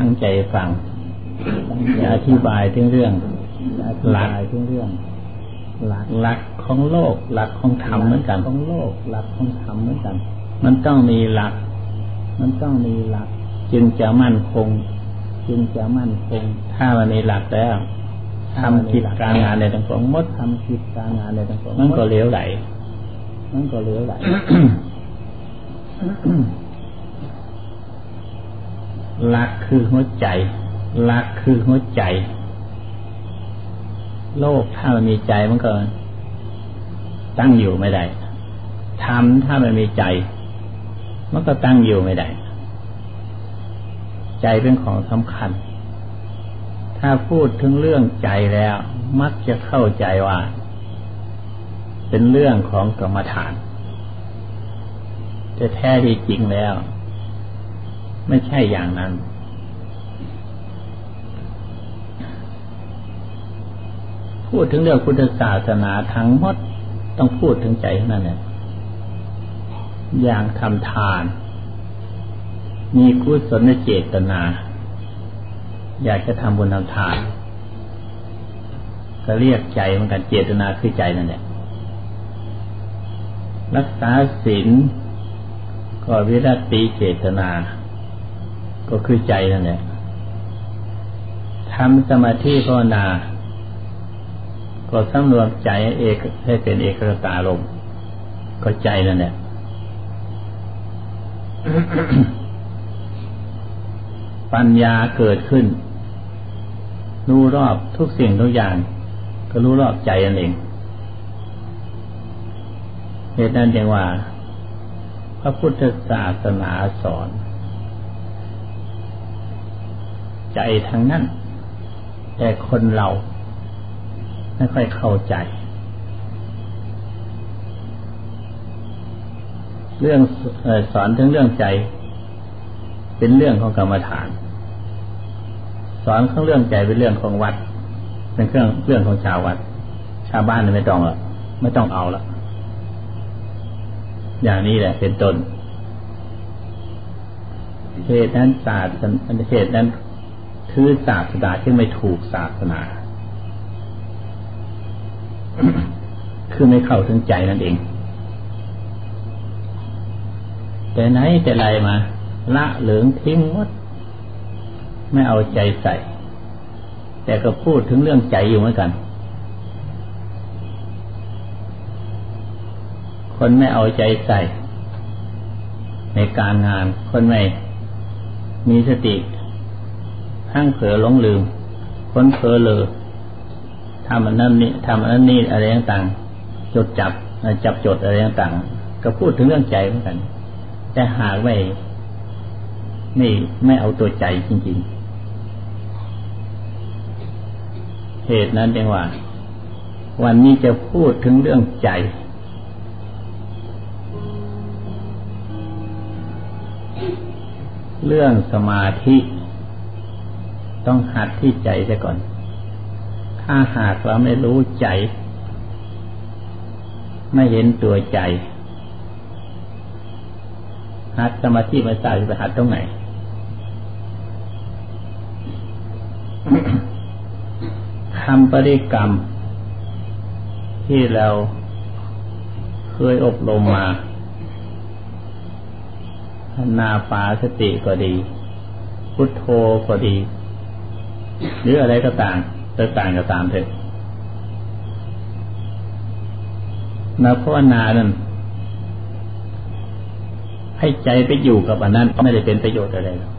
ตั้งใจฟังจะอธิบายถึงเรื่องหลักถึงเรื่องหลักหลักของโลก หลักของธรรมเหมือนกันของโลก หลักของธรรมเหมือนกัน มันต้องมีหลัก มันต้องมีหลัก จึงจะมั่นคง จึงจะมั่นคง ถ้ามันมีหลักแล้วทำกิจการงานในต่างๆมดทำกิจการงานในต่างๆมันก็เลี้ยวไหลมันก็เลี้ยวไหล หลักคือหัวใจหลักคือหัวใจ โลกถ้ามันมีใจมันก็ตั้งอยู่ไม่ได้ทำถ้ามันมีใจ มันก็ตั้งอยู่ไม่ได้ ใจเป็นของสำคัญ ถ้าพูดถึงเรื่องใจแล้ว มักจะเข้าใจว่า เป็นเรื่องของกรรมฐาน แต่แท้ที่จริงแล้ว ไม่ใช่อย่างนั้น พูดถึงเรื่องพุทธศาสนาทั้งหมดต้องพูดถึงใจเท่านั้นแหละอย่างทำทาน มีกุศลเจตนา อยากจะทำบุญทำทาน ก็เรียกใจเหมือนกันเจตนาคือใจนั่นแหละรักษาศีลก็วิรัติเจตนา ก็คือใจนั่นแหละทำสมาธิภาวนา ก็สำรวมใจเอกให้เป็นเอกตาลมก็ใจนั่นแหละปัญญาเกิดขึ้น รู้รอบทุกสิ่งทุกอย่าง ก็รู้รอบใจนั่นเองเหตุนั้นจึงว่า พระพุทธศาสนาสอน ใจทั้งนั้น แต่คนเรา ไม่ค่อยเข้าใจ เรื่องสอนถึงเรื่องใจ เป็นเรื่องของกรรมฐาน สอนข้างเรื่องใจเป็นเรื่องของวัด เป็นเครื่องเรื่องของชาววัด ชาวบ้านไม่ต้องละไม่ต้องเอาละอย่างนี้แหละเป็นต้นเหตุนั้นศาสตร์เหตุนั้น คือศาสนาที่ไม่ถูกศาสนา คือไม่เข้าถึงใจนั่นเอง แต่ไหนแต่ไรมา ละเหลืองทิ้งหมด ไม่เอาใจใส่ แต่ก็พูดถึงเรื่องใจอยู่เหมือนกัน คนไม่เอาใจใส่ ในการงานคนไม่มีสติ ทั้งเผลอหลงลืมคนเผลอเลยทำอันนั้นนี่ทำอันนั้นนี่อะไรต่างๆจดจับจับจดอะไรต่างๆก็พูดถึงเรื่องใจเหมือนกัน แต่หากไม่ไม่ไม่เอาตัวใจจริง ๆ เหตุนั้นเองว่า วันนี้จะพูดถึงเรื่องใจ เรื่องสมาธิ ต้องหัดที่ใจซะก่อน ถ้าหากเราไม่รู้ใจ ไม่เห็นตัวใจ หัดสมาธิมาใส่ไปหัดตรงไหน คำปริกรรม ที่เราเคยอบรมมานาปาสติก็ดี พุทโธก็ดี หรืออะไรก็ต่ามต่างก็ตามเถอะนาภาวนานั้นให้ใจไปอยู่กับอันนั้นไม่ได้เป็นประโยชน์อะไรหรอก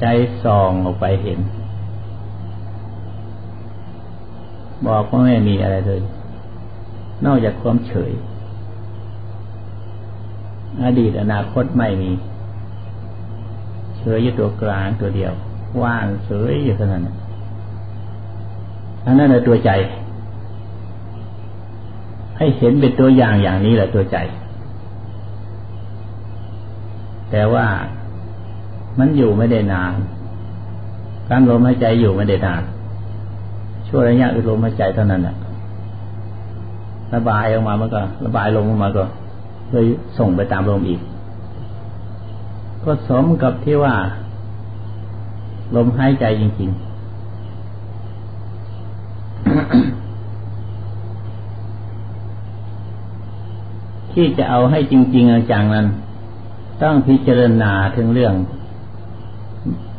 ใจส่องออกไปเห็น บอกว่าไม่มีอะไรเลย นอกจากความเฉย อดีตอนาคตไม่มี เฉยอยู่ตัวกลางตัวเดียว ว่างเฉยอยู่เท่านั้นอันนั้นแหละตัวใจ ให้เห็นเป็นตัวอย่างอย่างนี้แหละตัวใจ แต่ว่ามันอยู่ไม่ได้นาน การลมหายใจอยู่ไม่ได้นาน ช่วระยะลมหายใจเท่านั้นแหละระบายออกมามันก็ ระบายลงออกมาก็เลยส่งไปตามลมอีก ก็สมกับที่ว่า ลมหายใจจริง ๆ ที่จะเอาให้จริง ๆจังนั้น ต้องพิจารณาถึงเรื่อง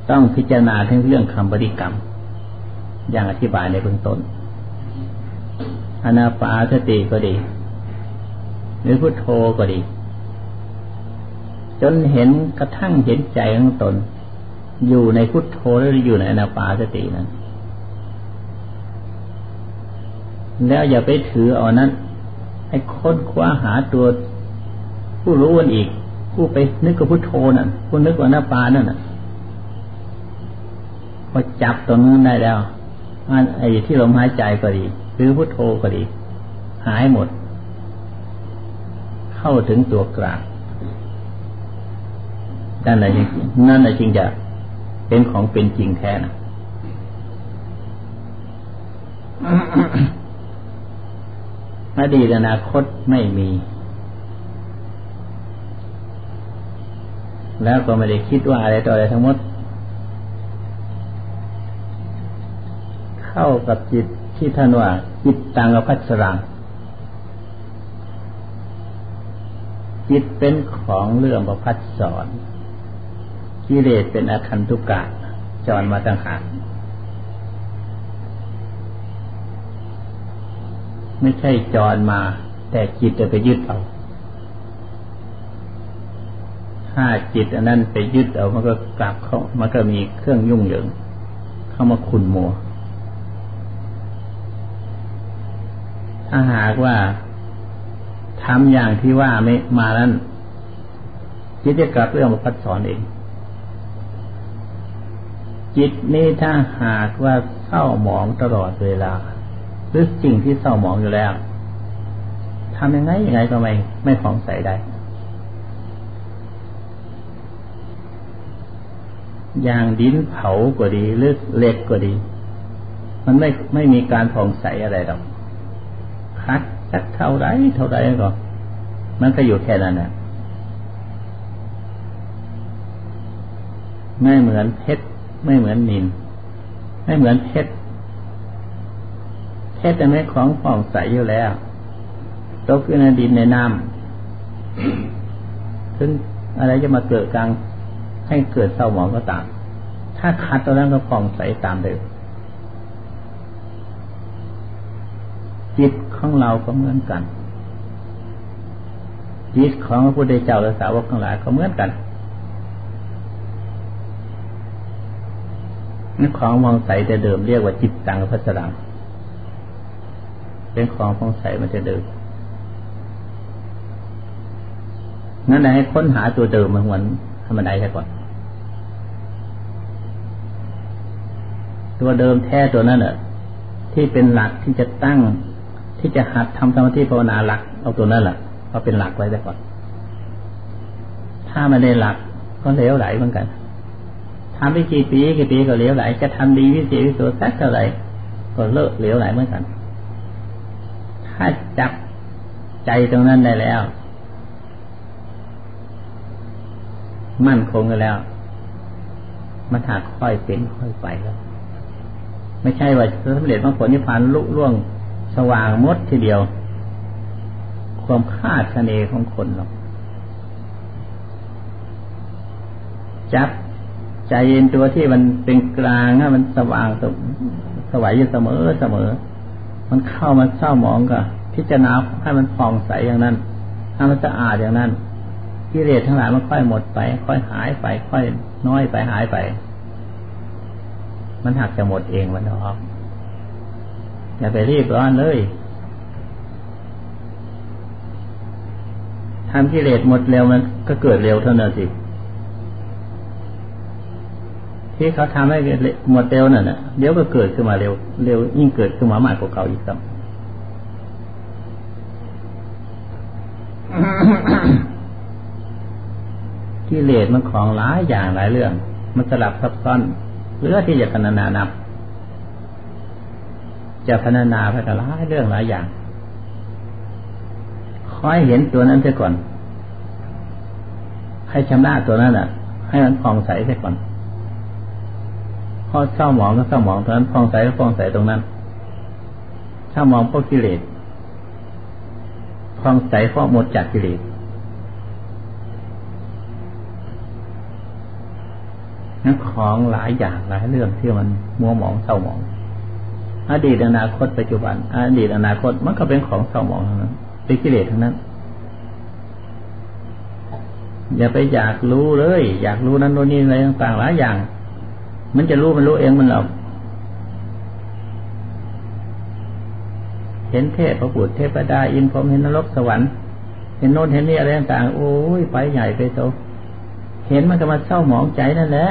ต้องพิจารณาถึงเรื่องคำบริกรรม อย่างอธิบายในเบื้องต้นอนาปาสติก็ดี หรือพุทโธก็ดี จนเห็นกระทั่งเห็นใจของตน อยู่ในพุทโธหรืออยู่ในอนาปาสตินั้น แล้วอย่าไปถือเอานั้น ให้ค้นคว้าหาตัวผู้รู้วันอีก ผู้ไปนึกกับพุทโธนั่นผู้นึกว่าหน้าปานั่นน่ะพอจับตรงนั้นได้แล้วอันไอ้ที่ลมหายใจก็ดี หรือพุทโธก็ดี หายหมด เข้าถึงตัวกลางนั่นแหละจริงนั่นแหละจริงจะ เป็นของเป็นจริงแท้นะอดีตอนาคตไม่มี แล้วก็ไม่ได้คิดว่าอะไรต่ออะไรทั้งหมด เข้ากับจิตที่ท่านว่า จิตตังอภัสรัง จิตเป็นของเรื่องประพัดสอน กิเลสเป็นอาคันตุกะจรมาต่างหากไม่ใช่จรมา แต่จิตจะไปยึดเอาถ้าจิตอันนั้นไปยึดเอามันก็กลับเขามันก็มีเครื่องยุ่งเหยิง เข้ามาขุนมัว ถ้าหากว่าทำอย่างที่ว่าไม่มานั้นจิตจะกลับเรื่องมาพัดสอนเอง จิตนี้ถ้าหากว่าเศร้าหมองตลอดเวลา หรือสิ่งที่เศร้าหมองอยู่แล้วทำยังไงยังไงก็ไม่ไม่ผ่องใสได้ อย่างดินเผาก็ดีหรือเหล็กก็ดี มันไม่ไม่มีการผ่องใสอะไรหรอกคัดสักเท่าไรเท่าไรก็มันก็อยู่แค่นั้นแหละไม่เหมือนเพชร ไม่เหมือนนิน ไม่เหมือนเพชรแค่แต่ไม่ของผ่องใสอยู่แล้วตกอยู่ในดินในน้ำถึงอะไรจะมาเกิดกลางให้เกิดเศร้าหมองก็ตาม ถ้าขัดตัวนั้นก็ผ่องใสตามเดิมจิตของเราก็เหมือนกัน จิตของพระพุทธเจ้าและสาวกทั้งหลายก็เหมือนกัน นี่ของมองใสแต่เดิมเรียกว่าจิตตังพัสดังเป็นของฟองใสมันจะเดิมนั่นให้ค้นหาตัวเดิมมาหวนธรรมดาแค่ก่อน ตัวเดิมแท้ตัวนั้นเน่ะที่เป็นหลักที่จะตั้งที่จะหัดทำสมาธิภาวนาหลักเอาตัวนั้นแหละเอาเป็นหลักไว้ได้ก่อน ถ้ามันได้หลักก็เหลวไหลเหมือนกัน ทำไปกี่ปีกี่ปีก็เหลวไหล จะทำดีวิเศษวิโสสักเท่าไหร่ก็เลิกเหลวไหลเหมือนกัน ถ้าจับใจตรงนั้นได้แล้ว มั่นคงกันแล้ว มันถากค่อยเป็นค่อยไปแล้ว ไม่ใช่ว่าสำเร็จบางผลนิพพานลุล่วงสว่างมดทีเดียว ความคาดคะเนของคนหรอกจับ ใจเย็นตัวที่มันเป็นกลางนะมันสว่างสวายอยู่เสมอเสมอ มันเข้ามันเศร้าหมองก็พิจารณาให้มันผ่องใสอย่างนั้นให้มันสะอาดอย่างนั้นกิเลสทั้งหลายมันค่อยหมดไป ค่อยหายไป ค่อยน้อยไปหายไป มันหักจะหมดเองมันออกอย่าไปรีบร้อนเลยทำกิเลสหมดเร็วมันก็เกิดเร็วเท่านั้นสิ ที่เขาทำให้หมดเร็วนั่นน่ะเดี๋ยวก็เกิดขึ้นมาเร็ว เร็วยิ่งเกิดขึ้นมามากกว่าเก่าอีกครับกิเลสมันของหลายอย่างหลายเรื่อง มันสลับซับซ้อนเพื่อที่จะพนานานับ จะพนานาไปกับหลายเรื่องหลายอย่างคอยเห็นตัวนั้นเสียก่อน ให้ชำระตัวนั้นอะ ให้มันผ่องใสเสียก่อน ราะเศร้าหมองก็เศร้าหมองตรงนั้นฟองใสก็ฟองใสตรงนั้นเศร้าหมองเพราะกิเลสฟองใสเพราะหมดจากกิเลสนั่นของหลายอย่างหลายเรื่องที่มันมัวหมองเศร้าหมอง อดีตอนาคตปัจจุบัน อดีตอนาคตมันก็เป็นของเศร้าหมองทั้งนั้นเป็นกิเลสทั้งนั้น อย่าไปอยากรู้เลย อยากรู้นั้นโน่นนี่อะไรต่างๆหลายอย่าง มันจะรู้มันรู้เองมันหรอกเห็นเทพพระบุตรเทพดาอินพรมเห็นนรกสวรรค์เห็นโน่นเห็นนี่อะไรต่างๆโอ้ยไปใหญ่ไปโตเห็นมันก็มาเศร้าหมองใจนั่นแหละ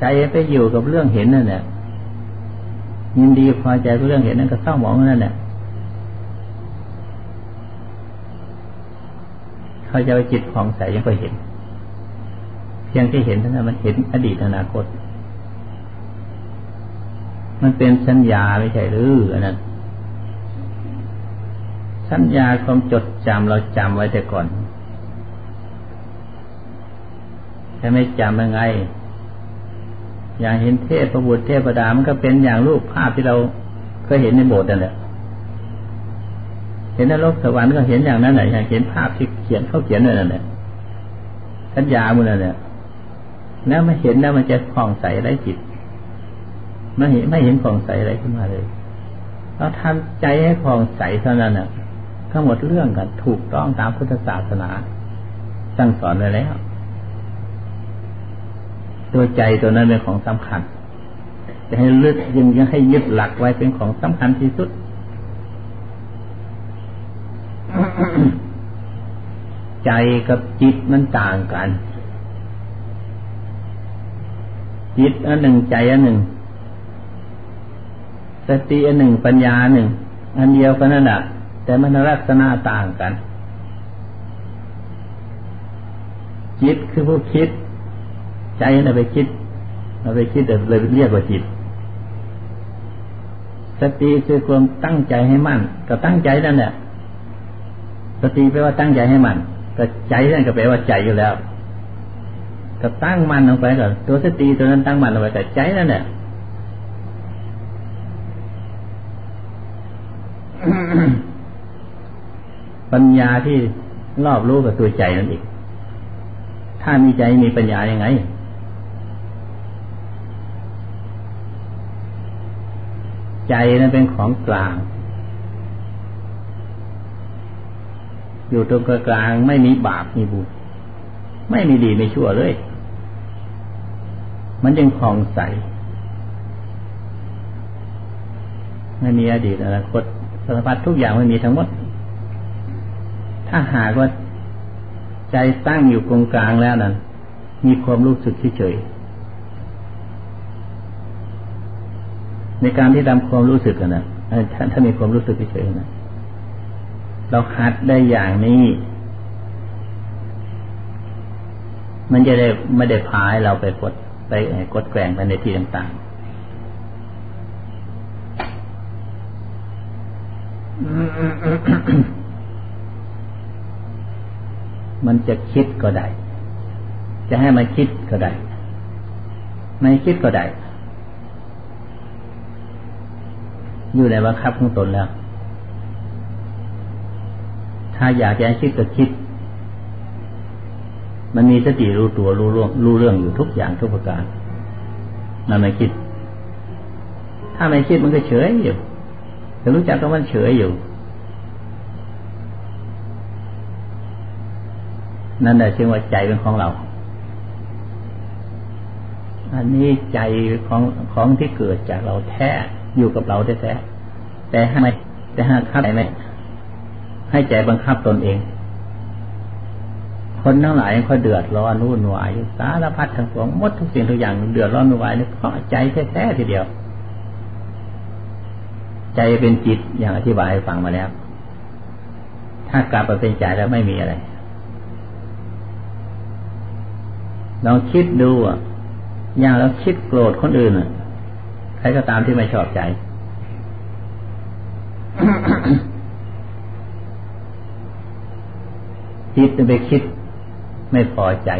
ใจไปอยู่กับเรื่องเห็นนั่นแหละยินดีพอใจกับเรื่องเห็นนั่นก็เศร้าหมองนั่นแหละเขาจะไปจิตผ่องใสยังก็เห็น เพียงที่เห็นเท่านั้นมันเห็นอดีตอนาคต มันเป็นสัญญาไม่ใช่หรืออันนั้นสัญญาความจดจำเราจำไว้แต่ก่อนแต่ไม่จำยังไง อย่างเห็นเทพประบุเทพดา มันก็เป็นอย่างรูปภาพที่เราเคยเห็นในโบสถ์นั่นแหละเห็นนรกสวรรค์ก็เห็นอย่างนั้นแหละอย่างเห็นภาพที่เขียนเขาเขียนนั่นแหละสัญญามันนั่นแหละ แล้วไม่เห็นแล้วมันจะคล่องใสไรจิตไม่เห็นไม่เห็นคล่องใสอะไรขึ้นมาเลยเราทำใจให้คล่องใสเท่านั้นน่ะทั้งหมดเรื่องกันถูกต้องตามพุทธศาสนาสั่งสอนไว้แล้ว ตัวใจตัวนั้นเป็นของสำคัญ จะให้ลึกยังยังให้ยึดหลักไว้เป็นของสำคัญที่สุด ใจกับจิตมันต่างกัน จิตอันหนึ่งใจอันหนึ่ง สติอันหนึ่งปัญญาหนึ่ง อันเดียวกันนั่นแหละแต่มันลักษณะต่างกัน จิตคือผู้คิด ใจเราไปคิดเราไปคิดแต่เลยเรียกว่าจิต สติคือความตั้งใจให้มั่นก็ตั้งใจนั่นแหละสติแปลว่าตั้งใจให้มั่นก็ใจนั่นก็แปลว่าใจอยู่แล้ว ก็ตั้งมั่นลงไปก่อนตัวสติตัวนั้นตั้งมั่นลงไปแต่ใจนั่นแหละปัญญาที่รอบรู้กับตัวใจนั่นเองถ้ามีใจมีปัญญายังไงใจนั้นเป็นของกลาง อยู่ตรงกลางไม่มีบาปมีบุญไม่มีดีไม่ชั่วเลย มันยังคลองใสไม่มีอดีตอนาคตสารพัดทุกอย่างไม่มีทั้งหมด ถ้าหากว่าใจตั้งอยู่ตรงกลางแล้วนั้นมีความรู้สึกเฉยในการที่ทำความรู้สึกนะถ้าถ้ามีความรู้สึกเฉยๆนะเราหัดได้อย่างนี้ มันจะได้ไม่ได้พายเราไปกด ไปกดแกงไปในที่ต่างๆ มันจะคิดก็ได้ จะให้มันคิดก็ได้ ไม่คิดก็ได้ อยู่ในบังคับของตนแล้ว ถ้าอยากจะคิดก็คิด มันมีสติรู้ตัวรู้เรื่องรู้เรื่องอยู่ทุกอย่างทุกประการมันไม่คิด ถ้าไม่คิดมันก็เฉยอยู่แต่รู้จักก็มันเฉยอยู่ นั่นแหละชื่อว่าใจเป็นของเรา อันนี้ใจของของที่เกิดจากเราแท้อยู่กับเราแท้แต่ให้ไมแต่ห้าคับใจไหมให้ใจบังคับตนเอง คนทั้งหลายเขาเดือดร้อนรุ่นวายสารพัดทั้งปวงหมดทุกสิ่งทุกอย่างเดือดร้อนวุ่นวายนี่เพราะใจแท้ๆทีเดียว ใจเป็นจิตอย่างอธิบายให้ฟังมาแล้ว ถ้ากลับมาเป็นใจแล้วไม่มีอะไรลองคิดดูอะอย่างเราคิดโกรธคนอื่นอะครก็ตามที่ไม่ชอบใจจิตจะไปคิด ไม่พอใจ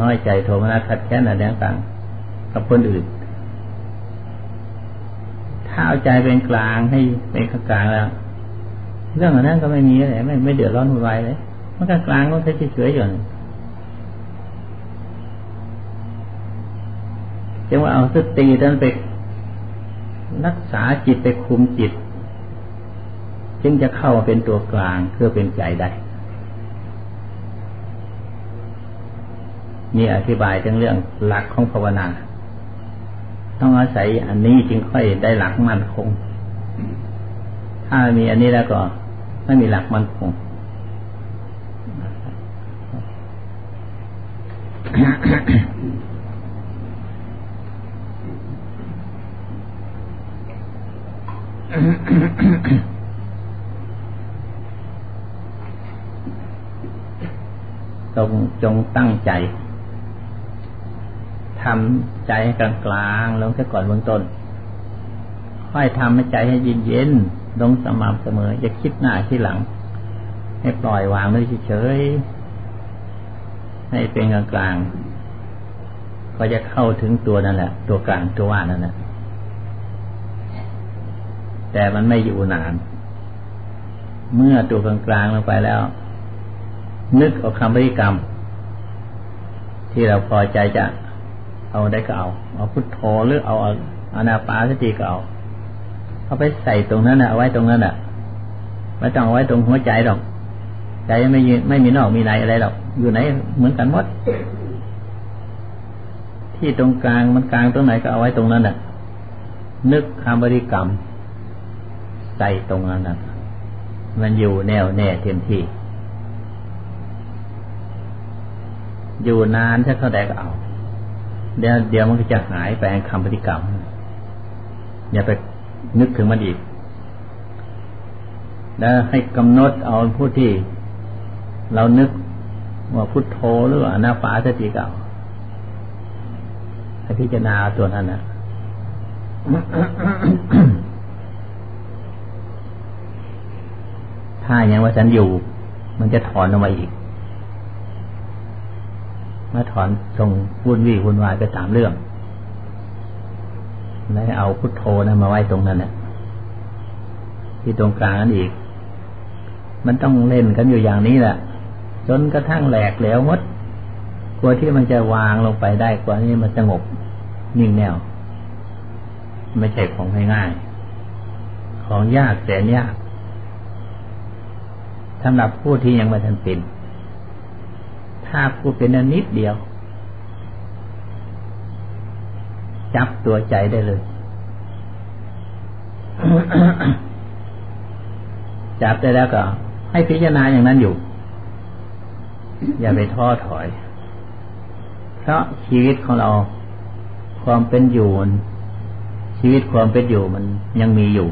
น้อยใจโทมนัสขัดแค้นอะไรต่างกับคนอื่น ถ้าเอาใจเป็นกลางให้เป็นกลางแล้ว เรื่องนั้นก็ไม่มีอะไรไม่ไม่เดือดร้อนวุ่นวายเลยมันก็กลางมันก็เฉยๆอยู่จึงว่าเอาสตินั้นไปรักษาจิตไปคุมจิต จึงจะเข้าเป็นตัวกลางเพื่อเป็นใจได้ นี่อธิบายถึงเรื่องหลักของภาวนา ต้องอาศัยอันนี้จึงค่อยได้หลักมั่นคง ถ้ามีอันนี้แล้วก็ไม่มีหลักมั่นคงจงจงตั้งใจ ทำใจให้กลางกลงแค่ก่อนเบื้องต้น ค่อยทำให้ใจให้เย็นเย็นลงสม่ำเสมอ อย่าคิดหน้าคิดหลัง ให้ปล่อยวางเลยเฉยๆให้เป็นกลางกลางก็จะเข้าถึงตัวนั่นแหละ ตัวกลางตัวว่านั่นแหละแต่มันไม่อยู่นาน เมื่อตัวกลางกลงไปแล้ว นึกเอาคำบริกรรม ที่เราพอใจจะ เอาได้ก็เอา เอาพุทโธหรือเอาอานาปาสติก็เอาเอาไปใส่ตรงนั้นนะเอาไว้ตรงนั้นอะไม่ต้องเอาไว้ตรงหัวใจหรอกใจไม่ไม่มีนอกมีในอะไรหรอกอยู่ไหนเหมือนกันหมด ที่ตรงกลางมันกลางตรงไหนก็เอาไว้ตรงนั้นอะ นึกคำบริกรรม ใส่ตรงนั้นอะมันอยู่แน่วแน่เต็มที่ อยู่นานถ้าเขาได้ก็เอา เดี๋ยวเดี๋ยวมันก็จะหายไปคำปฏิกรรม อย่าไปนึกถึงมันอีก แล้วให้กำหนดเอาผู้ที่ เรานึกว่าพุทโธหรือว่านาฟาสติเก่าให้พิจารณาตัวนั้นนะถ้ายังว่าฉันอยู่ มันจะถอนออกมาอีก มาถอนทรงวุ่นวี่วุ่นวายไปตามเรื่อง แล้วเอาพุทโธนะมาไว้ตรงนั้นแหละที่ตรงกลางนั่นอีก มันต้องเล่นกันอยู่อย่างนี้แหละ จนกระทั่งแหลกแล้วมดกลัวที่มันจะวางลงไปได้กว่านี้มันสงบนิ่งแน่วไม่ใช่ของง่ายๆของยากแสนยากสำหรับผู้ที่ยังไม่ทันเป็น ถ้าพูดเป็นนิดเดียว จับตัวใจได้เลย จับได้แล้วก็ ให้พิจารณาอย่างนั้นอยู่ อย่าไปท้อถอย เพราะชีวิตของเรา ความเป็นอยู่ชีวิตความเป็นอยู่มันยังมีอยู่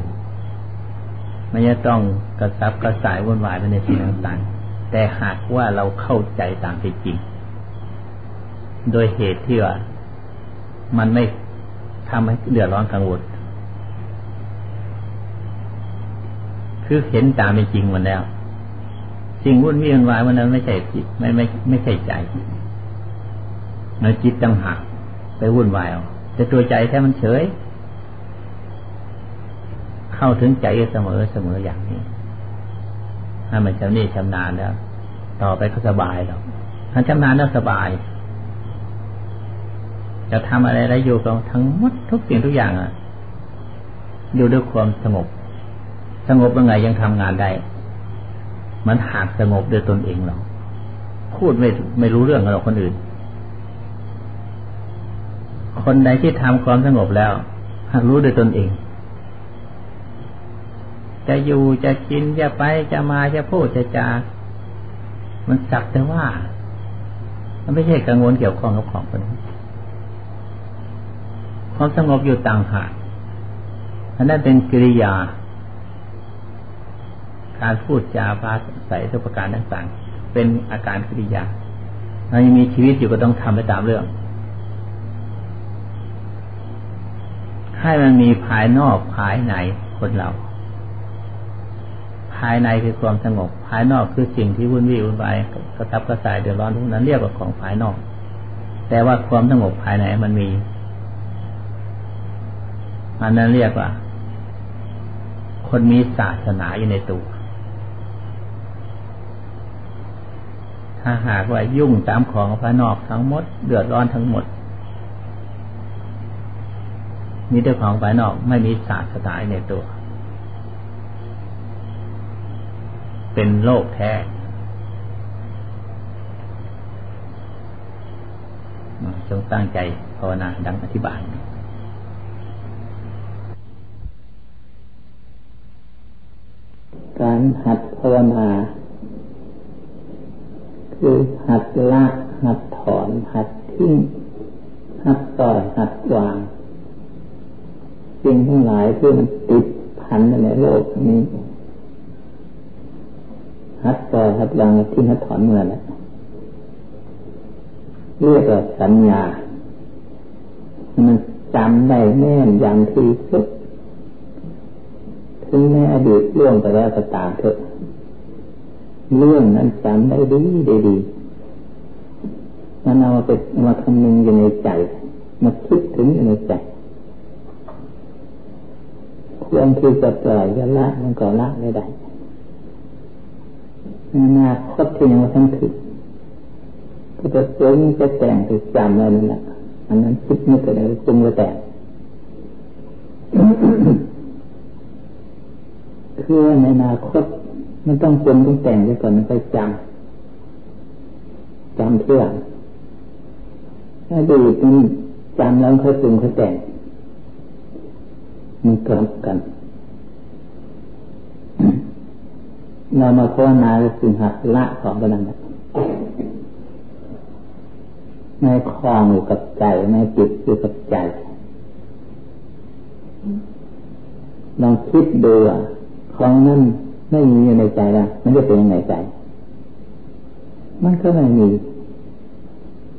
ไมันจะต้องกระซับกระสายวุ่นวายไปในสิ่งต่างๆ แต่หากว่าเราเข้าใจตามที่จริง โดยเหตุที่ว่า มันไม่ทำให้เดือดร้อนกังวลคือเห็นตามเป็นจริงมันแล้ว สิ่งวุ่นวี่นวายมันนั้นไม่ใช่จิตไม่ไม่ไม่ใช่ใจมันจิตตั้งหักไปวุ่นวายเอาแต่ตัวใจแค่มันเฉย เข้าถึงใจเสมอเสมออย่างนี้ ถ้ามันชำนี่ชำนาญแล้ว ต่อไปก็สบายหรอกถ้าชำนาญแล้วสบายจะทำอะไรอะไรอยู่กับทั้งหมดทุกสิ่งทุกอย่างอะ อยู่ด้วยความสงบ สงบยังไงยังทำงานได้ มันหากสงบด้วยตนเองหรอกพูดไม่ไม่รู้เรื่องกับเราคนอื่น คนใดที่ทำความสงบแล้วหากรู้ด้วยตนเอง จะอยู่จะกินจะไปจะมาจะพูดจะจา มันสักแต่ว่า มันไม่ใช่กังวลเกี่ยวข้องกับของคนนี้ความสงบอยู่ต่างหากอันนั้นเป็นกิริยา การพูดจาภาษาทุกประการต่างๆ เป็นอาการกิริยาเรายังมีชีวิตอยู่ก็ต้องทำไปตามเรื่อง ให้มันมีภายนอกภายในคนเรา ภายในคือความสงบ ภายนอกคือสิ่งที่วุ่นวี่วุ่นวายกระตับกระสายเดือดร้อนทุกนั้นเรียกว่าของภายนอก แต่ว่าความสงบภายในมันมีอันนั้นเรียกว่า คนมีศาสนาอยู่ในตัวถ้าหากว่ายุ่งตามของภายนอกทั้งหมด เดือดร้อนทั้งหมดมีแต่ของภายนอกไม่มีศาสนาในตัว เป็นโลกแท้ จงตั้งใจภาวนาดังอธิบายการหัดภาวนา คือหัดละหัดถอน หัดทิ้ง หัดต่อยหัดวางสิ่งทั้งหลายที่มันติดพันในโลกนี้ หัดต่อยหัดวางทิ้งหัดถอนเมื่อนั้นเรียกว่าสัญญา มันจำได้แน่นอย่างที่สุด ถึงแม้อดีตเรื่องไปแล้วก็ตามเถอะ เรื่องนั้นจำได้ดีดีดีมันเอาไปมาคำนึงอยู่ในใจ มาคิดถึงอยู่ในใจควรที่จะปล่อยจะละมันก็ละไม่ได้ อนาคตที่ยงทันถึงก็จะเจงจะแต่งจะจำอะไรนั่นแหละอันนั้นคิดไม่เกิดอะไรจึงจะแต่งคือในอนาคตมันต้องจนต้องแต่งไปก่อนมันไปจำจำเพื่อถ้าดีมันจำแล้วค่อยปรุงค่อยแต่งมันกลับกัน เรามาภาวนาจึงหักละของกันนั่นแหละไม่คลองอยู่กับใจไม่จิตอยู่กับใจลองคิดดูของนั้นไม่มีอยู่ในใจแล้วมันจะเป็นยังไงใจ มันก็ไม่มี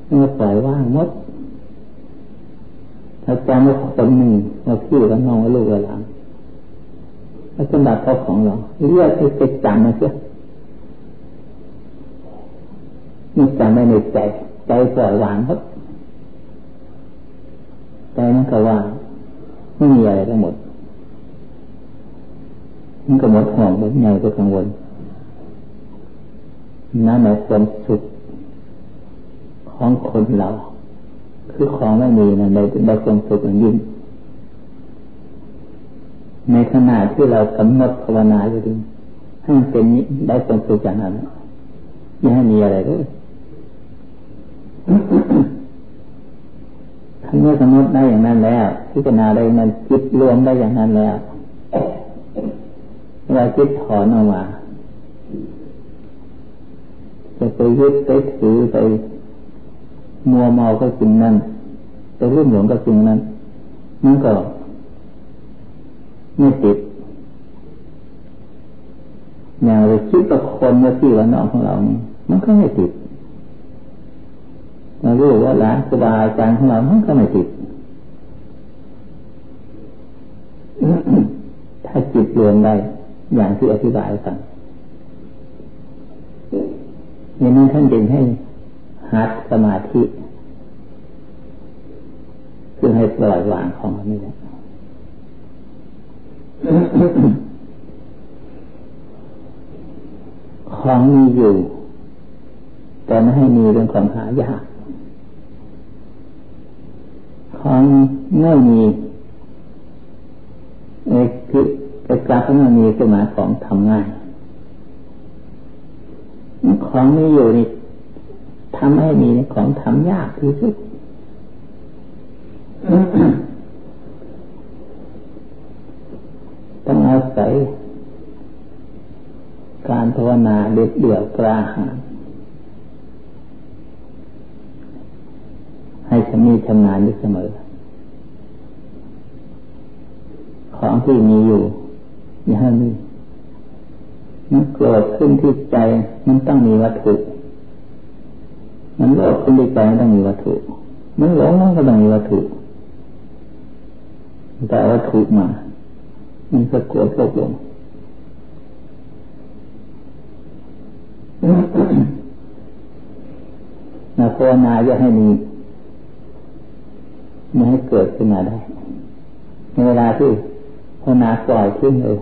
มันปล่อยว่างมดถ้าจำว่าคนหนึ่งเราพี่เราน้องว่าลูกเราหลาน แล้วสมบัติเขาของเราเรียกให้ไปจำมาเสียนี่จำไม่ในใจ ใจปล่อยวางครับใจนั้นก็ว่างไม่มีอะไรทั้งหมดมันก็หมดห่วงหมดใหญ่ก็กังวลนั่นหมายความสุขของคนเรา คือของไม่มีนะในในความสุขอย่างยิ่ง ในขณะที่เรากำหนดภาวนาอยู่ดีให้เป็นได้ความสุขอย่างนั้นไม่ให้มีอะไรเลยถ้าเมื่อสมมติได้อย่างนั้นแล้วพิจารณาได้มันจิตรวมได้อย่างนั้นแล้วเวลาจิตถอนออกมาจะไปยึดไปถือไปมัวเมาก็จริงนั้นไปรุ่มหลงก็จริงนั้นมันก็ ไม่ติดอย่างเราคิดกับคนว่าที่ว่าน้องของเรานี่มันก็ไม่ติดเรารู้ว่าร้านสบายจารของเรา มันก็ไม่ติด ถ้าจิตรวมได้ อย่างที่อธิบายกันอย่างนั้นท่านจึงให้หัดสมาธิคือให้ปล่อยวางของมันนี่แหละ ของมีอยู่ แต่ไม่ให้มีเรื่องความหายากของไม่มีเอคือการที่มันมีคือหมายของทำง่าย ของมีอยู่นี่ทำให้มีของทำยากที่สุดต้องอา ศัย การภาวนาเด็ดเดี่ยวกล้าหาญให้ชำนิชำนาญอยู่เสมอ ของที่มีอยู่ อย่าให้มีมันโกรธขึ้นที่ใจ มันต้องมีวัตถุ มันโลภขึ้นที่ใจมันต้องมีวัตถุ มันหลงมันก็ต้องมีวัตถุแต่วัตถุมา มันก็โกรธโลภลงนาภาวนาจะให้มีไม่ให้เกิดขึ้นมาได้ ในเวลาที่ภาวนาปล่อยขึ้นเลย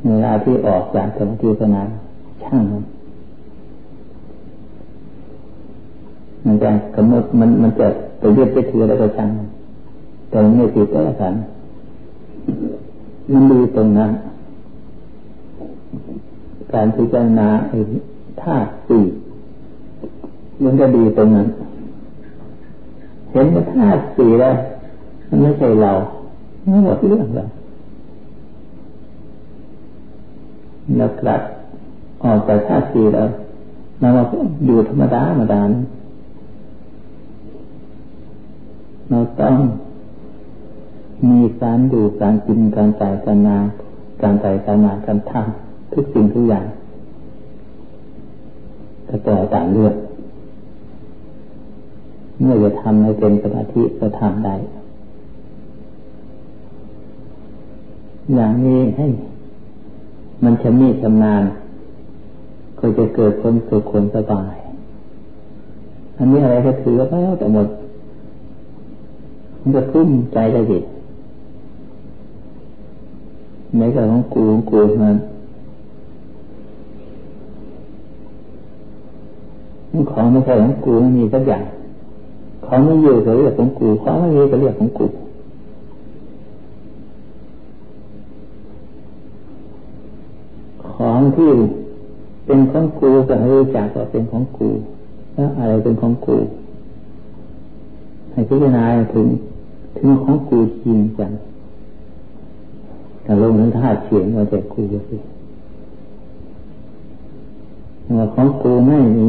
ในเวลาที่ออกจากสมาธิภาวนาช่างมันมันจะกำหนดมันมันจะไปยึดไปถือแล้วก็ช่างแต่ไม่ติดก็แล้วกันมันดีตรงนั้น การพิจารณาไอ้ธาตุสี่มันก็ดีตรงนั้น เห็นว่าธาตุสี่แล้วมันไม่ใช่เราไม่หมดเรื่องเลยแล้วกลับออกจากธาตุสี่แล้วเราก็อยู่ธรรมดาธรรมดาเราต้อง มีการอยู่การกินการใจการงาการใจการงาการทำทุกสิ่งทุกอย่างก็แต่ต่างเรื่องเมื่อจะทำให้เป็นสมาธิก็ทำได้ อย่างนี้ให้ มันชำนิชำนาญก็จะเกิดความสุขความสบาย อันนี้อะไรก็ถือว่าแล้วแต่หมด มันจะพุ่มใจได้ดิ ในกับของกูของกูมันของไม่ใช่ของกูไม่มีสักอย่างของไม่อยู่ก็เรียกของกูของไม่มีก็เรียกของกูของที่เป็นของกูก็ให้รู้จักว่าเป็นของกูแล้วอะไรเป็นของกูให้พิจารณาถึงถึงของกูจริงจัง แต่ลงนั้นธาตุเสียงมาจะคุยกันสิของกูไม่มี